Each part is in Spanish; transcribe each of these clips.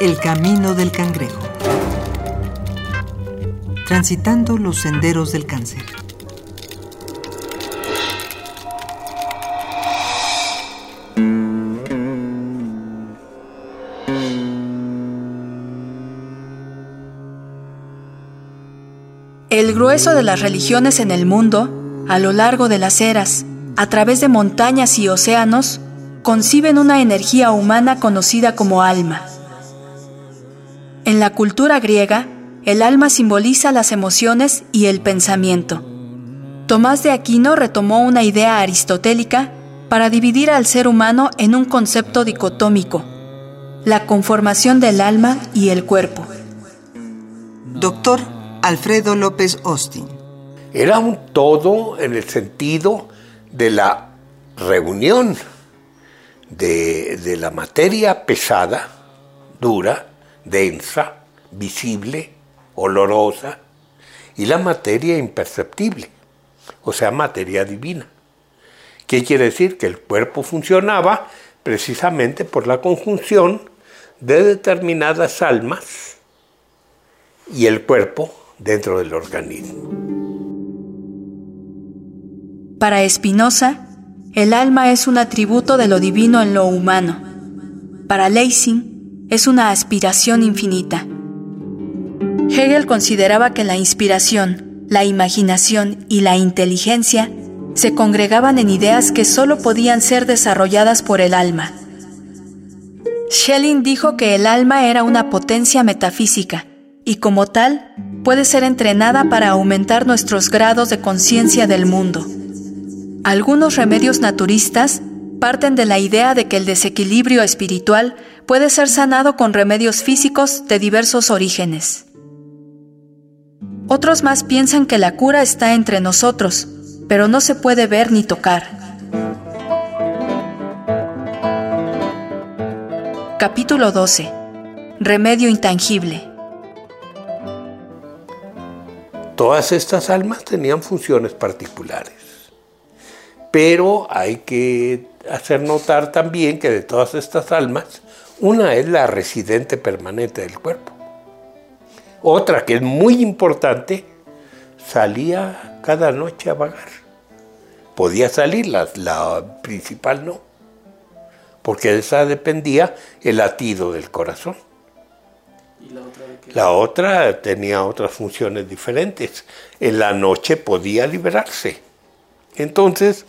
El camino del cangrejo. Transitando los senderos del cáncer. El grueso de las religiones en el mundo, a lo largo de las eras, a través de montañas y océanos, conciben una energía humana conocida como alma. En la cultura griega, el alma simboliza las emociones y el pensamiento. Tomás de Aquino retomó una idea aristotélica para dividir al ser humano en un concepto dicotómico, la conformación del alma y el cuerpo. Doctor Alfredo López Austin. Era un todo en el sentido de la reunión de, la materia pesada, dura, densa, visible, olorosa, y la materia imperceptible, o sea, materia divina. ¿Qué quiere decir? Que el cuerpo funcionaba precisamente por la conjunción de determinadas almas y el cuerpo dentro del organismo. Para Spinoza, el alma es un atributo de lo divino en lo humano. Para Lessing, es una aspiración infinita. Hegel consideraba que la inspiración, la imaginación y la inteligencia se congregaban en ideas que sólo podían ser desarrolladas por el alma. Schelling dijo que el alma era una potencia metafísica y como tal puede ser entrenada para aumentar nuestros grados de conciencia del mundo. Algunos remedios naturistas parten de la idea de que el desequilibrio espiritual puede ser sanado con remedios físicos de diversos orígenes. Otros más piensan que la cura está entre nosotros, pero no se puede ver ni tocar. Capítulo 12. Remedio intangible. Todas estas almas tenían funciones particulares, pero hay que hacer notar también que de todas estas almas, una es la residente permanente del cuerpo. Otra que es muy importante, salía cada noche a vagar. Podía salir, la, la principal no, porque de esa dependía el latido del corazón. la otra tenía otras funciones diferentes. En la noche podía liberarse. Entonces,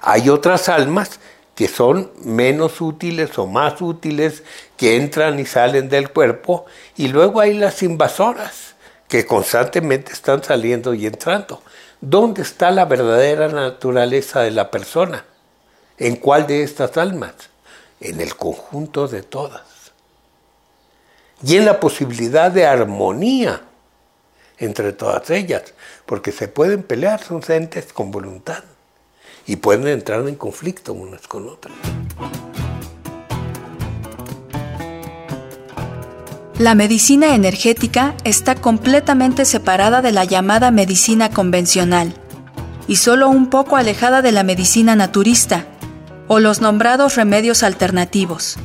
hay otras almas que son menos útiles o más útiles, que entran y salen del cuerpo, y luego hay las invasoras, que constantemente están saliendo y entrando. ¿Dónde está la verdadera naturaleza de la persona? ¿En cuál de estas almas? En el conjunto de todas. Y en la posibilidad de armonía entre todas ellas, porque se pueden pelear, son entes con voluntad y pueden entrar en conflicto unas con otras. La medicina energética está completamente separada de la llamada medicina convencional y solo un poco alejada de la medicina naturista o los nombrados remedios alternativos.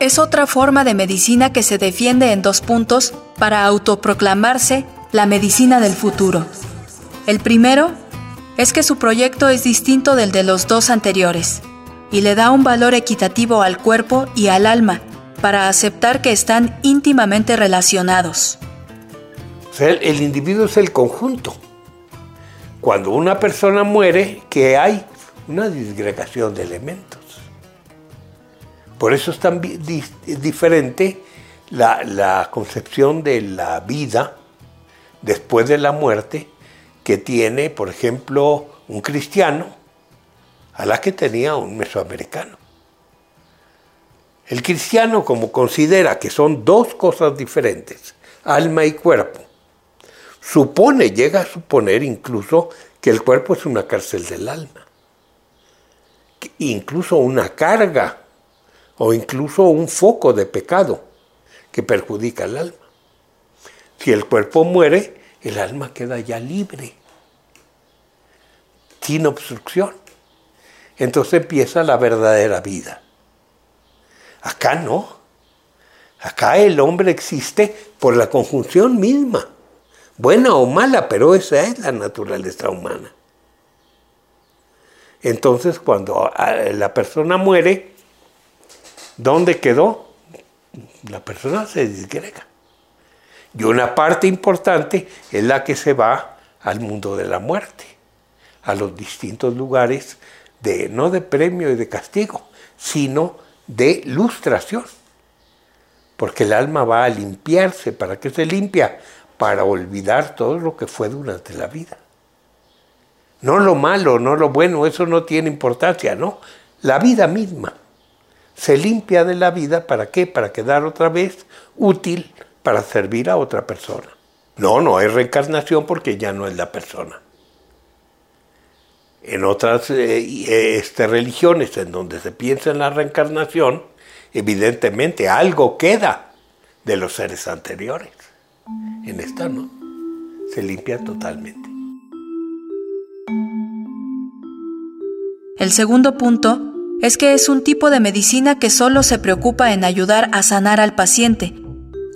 Es otra forma de medicina que se defiende en dos puntos para autoproclamarse la medicina del futuro. El primero es que su proyecto es distinto del de los dos anteriores y le da un valor equitativo al cuerpo y al alma para aceptar que están íntimamente relacionados. el, individuo es el conjunto. Cuando una persona muere, ¿qué hay? Una disgregación de elementos. Por eso es tan diferente la concepción de la vida después de la muerte que tiene, por ejemplo, un cristiano a la que tenía un mesoamericano. El cristiano, como considera que son dos cosas diferentes, alma y cuerpo, supone, llega a suponer incluso que el cuerpo es una cárcel del alma, incluso una carga o incluso un foco de pecado que perjudica al alma. Si el cuerpo muere, el alma queda ya libre, sin obstrucción. Entonces empieza la verdadera vida. Acá no. Acá el hombre existe por la conjunción misma, buena o mala, pero esa es la naturaleza humana. Entonces cuando la persona muere, ¿dónde quedó? La persona se disgrega. Y una parte importante es la que se va al mundo de la muerte, a los distintos lugares de no de premio y de castigo, sino de lustración. Porque el alma va a limpiarse. ¿Para qué se limpia? Para olvidar todo lo que fue durante la vida. No lo malo, no lo bueno, eso no tiene importancia, ¿no? La vida misma se limpia de la vida, ¿para qué? Para quedar otra vez útil para servir a otra persona. No, no hay reencarnación porque ya no es la persona. En otras eh, eh, este, religiones en donde se piensa en la reencarnación, evidentemente algo queda de los seres anteriores. En esta no, se limpia totalmente. El segundo punto es que es un tipo de medicina que solo se preocupa en ayudar a sanar al paciente,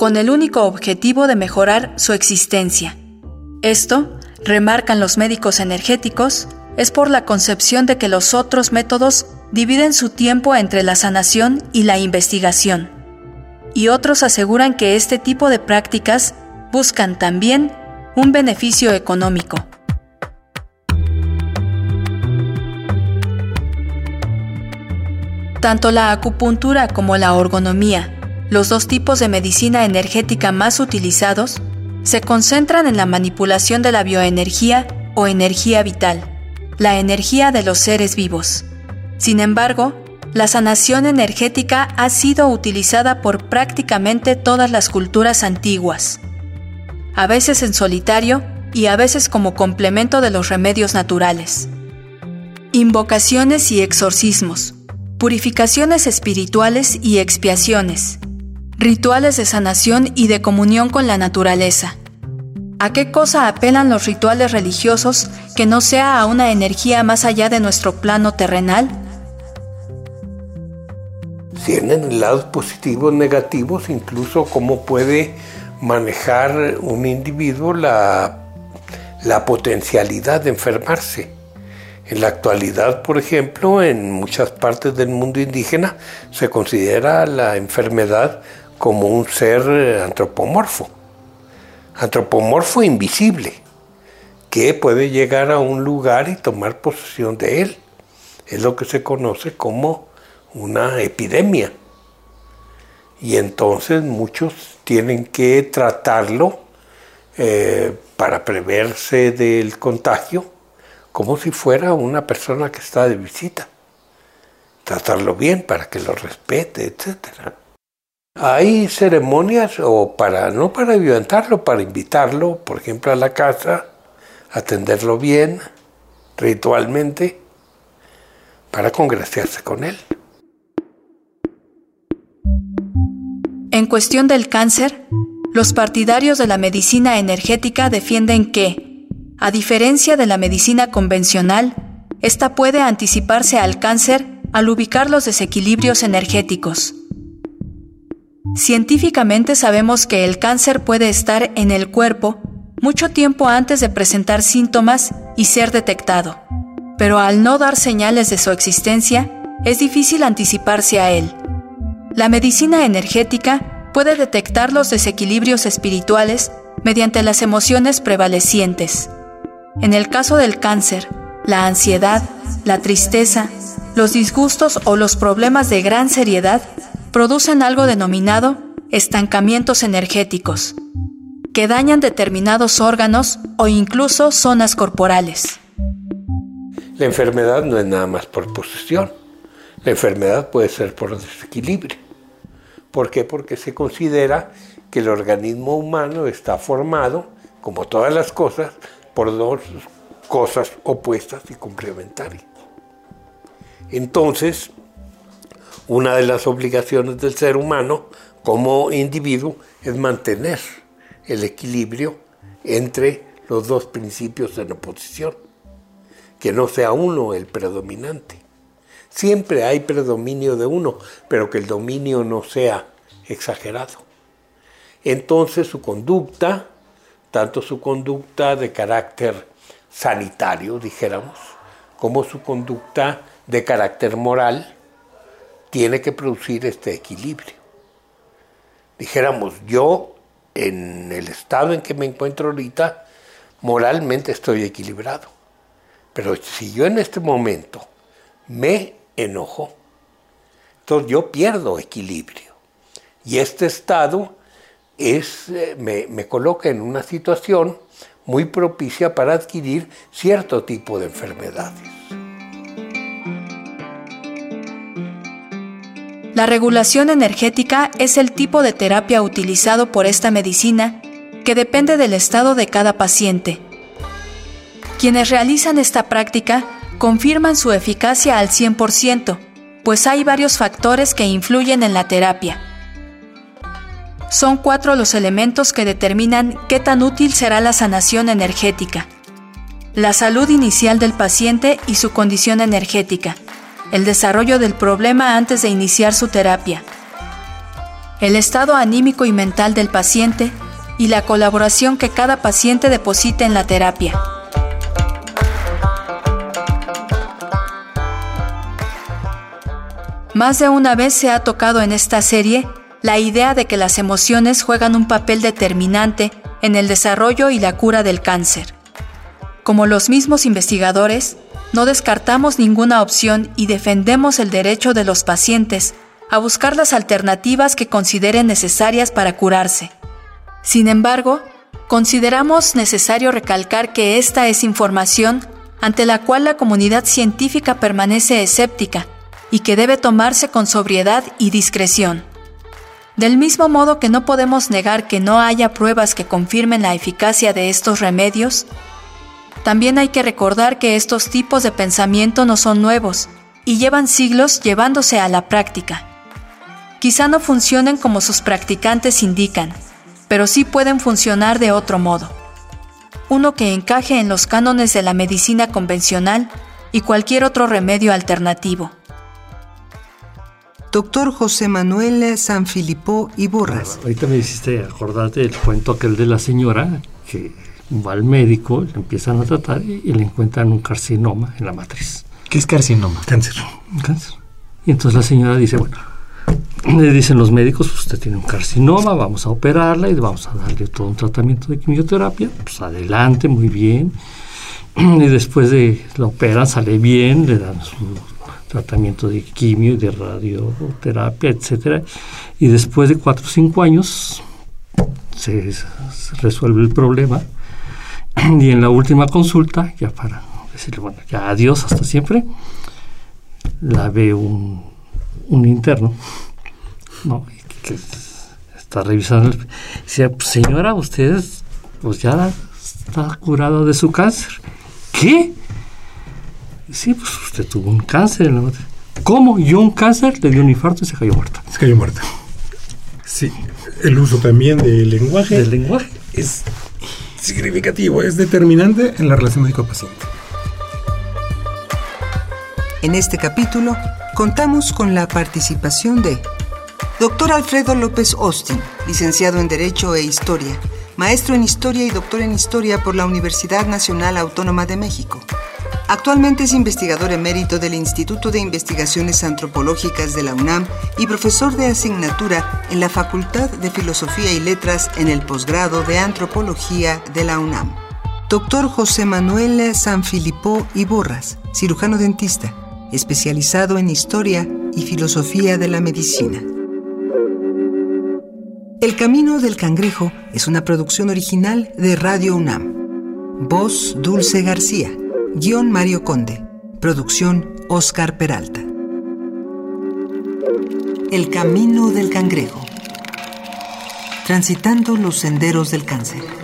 con el único objetivo de mejorar su existencia. Esto, remarcan los médicos energéticos, es por la concepción de que los otros métodos dividen su tiempo entre la sanación y la investigación. Y otros aseguran que este tipo de prácticas buscan también un beneficio económico. Tanto la acupuntura como la orgonomía, los dos tipos de medicina energética más utilizados, se concentran en la manipulación de la bioenergía o energía vital, la energía de los seres vivos. Sin embargo, la sanación energética ha sido utilizada por prácticamente todas las culturas antiguas, a veces en solitario y a veces como complemento de los remedios naturales. Invocaciones y exorcismos purificaciones espirituales y expiaciones, rituales de sanación y de comunión con la naturaleza. ¿A qué cosa apelan los rituales religiosos que no sea a una energía más allá de nuestro plano terrenal? Tienen lados positivos, negativos, incluso cómo puede manejar un individuo la, la potencialidad de enfermarse. En la actualidad, por ejemplo, en muchas partes del mundo indígena se considera la enfermedad como un ser antropomorfo, antropomorfo invisible, que puede llegar a un lugar y tomar posesión de él. Es lo que se conoce como una epidemia. Y entonces muchos tienen que tratarlo eh, para preverse del contagio como si fuera una persona que está de visita. Tratarlo bien para que lo respete, etc. Hay ceremonias o para, no para violentarlo, para invitarlo, por ejemplo, a la casa, atenderlo bien, ritualmente, para congraciarse con él. En cuestión del cáncer, los partidarios de la medicina energética defienden que, a diferencia de la medicina convencional, esta puede anticiparse al cáncer al ubicar los desequilibrios energéticos. Científicamente sabemos que el cáncer puede estar en el cuerpo mucho tiempo antes de presentar síntomas y ser detectado, pero al no dar señales de su existencia, es difícil anticiparse a él. La medicina energética puede detectar los desequilibrios espirituales mediante las emociones prevalecientes. En el caso del cáncer, la ansiedad, la tristeza, los disgustos o los problemas de gran seriedad producen algo denominado estancamientos energéticos, que dañan determinados órganos o incluso zonas corporales. La enfermedad no es nada más por posesión, la enfermedad puede ser por desequilibrio. ¿Por qué? Porque se considera que el organismo humano está formado, como todas las cosas, por dos cosas opuestas y complementarias. Entonces, una de las obligaciones del ser humano como individuo es mantener el equilibrio entre los dos principios en oposición, que no sea uno el predominante. Siempre hay predominio de uno, pero que el dominio no sea exagerado. Entonces su conducta, tanto su conducta de carácter sanitario, dijéramos, como su conducta de carácter moral, tiene que producir este equilibrio. Dijéramos, yo en el estado en que me encuentro ahorita, moralmente estoy equilibrado. Pero si yo en este momento me enojo, entonces yo pierdo equilibrio. Y este estado es, eh, me, me coloca en una situación muy propicia para adquirir cierto tipo de enfermedades. La regulación energética es el tipo de terapia utilizado por esta medicina que depende del estado de cada paciente. Quienes realizan esta práctica confirman su eficacia al 100%, pues hay varios factores que influyen en la terapia. Son cuatro los elementos que determinan qué tan útil será la sanación energética. La salud inicial del paciente y su condición energética. El desarrollo del problema antes de iniciar su terapia. El estado anímico y mental del paciente y la colaboración que cada paciente deposita en la terapia. Más de una vez se ha tocado en esta serie la idea de que las emociones juegan un papel determinante en el desarrollo y la cura del cáncer. Como los mismos investigadores, no descartamos ninguna opción y defendemos el derecho de los pacientes a buscar las alternativas que consideren necesarias para curarse. Sin embargo, consideramos necesario recalcar que esta es información ante la cual la comunidad científica permanece escéptica y que debe tomarse con sobriedad y discreción. Del mismo modo que no podemos negar que no haya pruebas que confirmen la eficacia de estos remedios, también hay que recordar que estos tipos de pensamiento no son nuevos y llevan siglos llevándose a la práctica. Quizá no funcionen como sus practicantes indican, pero sí pueden funcionar de otro modo. Uno que encaje en los cánones de la medicina convencional y cualquier otro remedio alternativo. Doctor José Manuel Sanfilippo y Borras. Ahorita me hiciste acordarte del cuento aquel de la señora que va al médico, le empiezan a tratar y, le encuentran un carcinoma en la matriz. ¿Qué es carcinoma? Cáncer. Cáncer. Y entonces la señora dice, bueno, le dicen los médicos, usted tiene un carcinoma, vamos a operarla y vamos a darle todo un tratamiento de quimioterapia. Pues adelante, muy bien. Y después de la operan, sale bien, le dan su tratamiento de quimio y de radioterapia, etcétera. Y después de cuatro o cinco años se, resuelve el problema. Y en la última consulta, ya para decirle, bueno, ya adiós, hasta siempre, la ve un, un interno, ¿no? que está revisando. Dice, pues, señora, usted pues ya está curada de su cáncer. ¿Qué? Sí, pues usted tuvo un cáncer en la. ¿Cómo? Yo un cáncer, le dio un infarto y se cayó muerta. Se cayó muerta. Sí, el uso también del lenguaje. Del lenguaje. Es significativo, es determinante en la relación médico-paciente. En este capítulo contamos con la participación de Dr. Alfredo López Austin, licenciado en Derecho e Historia, maestro en Historia y doctor en Historia por la Universidad Nacional Autónoma de México. Actualmente es investigador emérito del Instituto de Investigaciones Antropológicas de la UNAM y profesor de asignatura en la Facultad de Filosofía y Letras en el posgrado de Antropología de la UNAM. Doctor José Manuel Sanfilippo y Borras, cirujano dentista, especializado en Historia y Filosofía de la Medicina. El Camino del Cangrejo es una producción original de Radio UNAM. Voz Dulce García. Guión Mario Conde. Producción Oscar Peralta. El camino del cangrejo. Transitando los senderos del cáncer.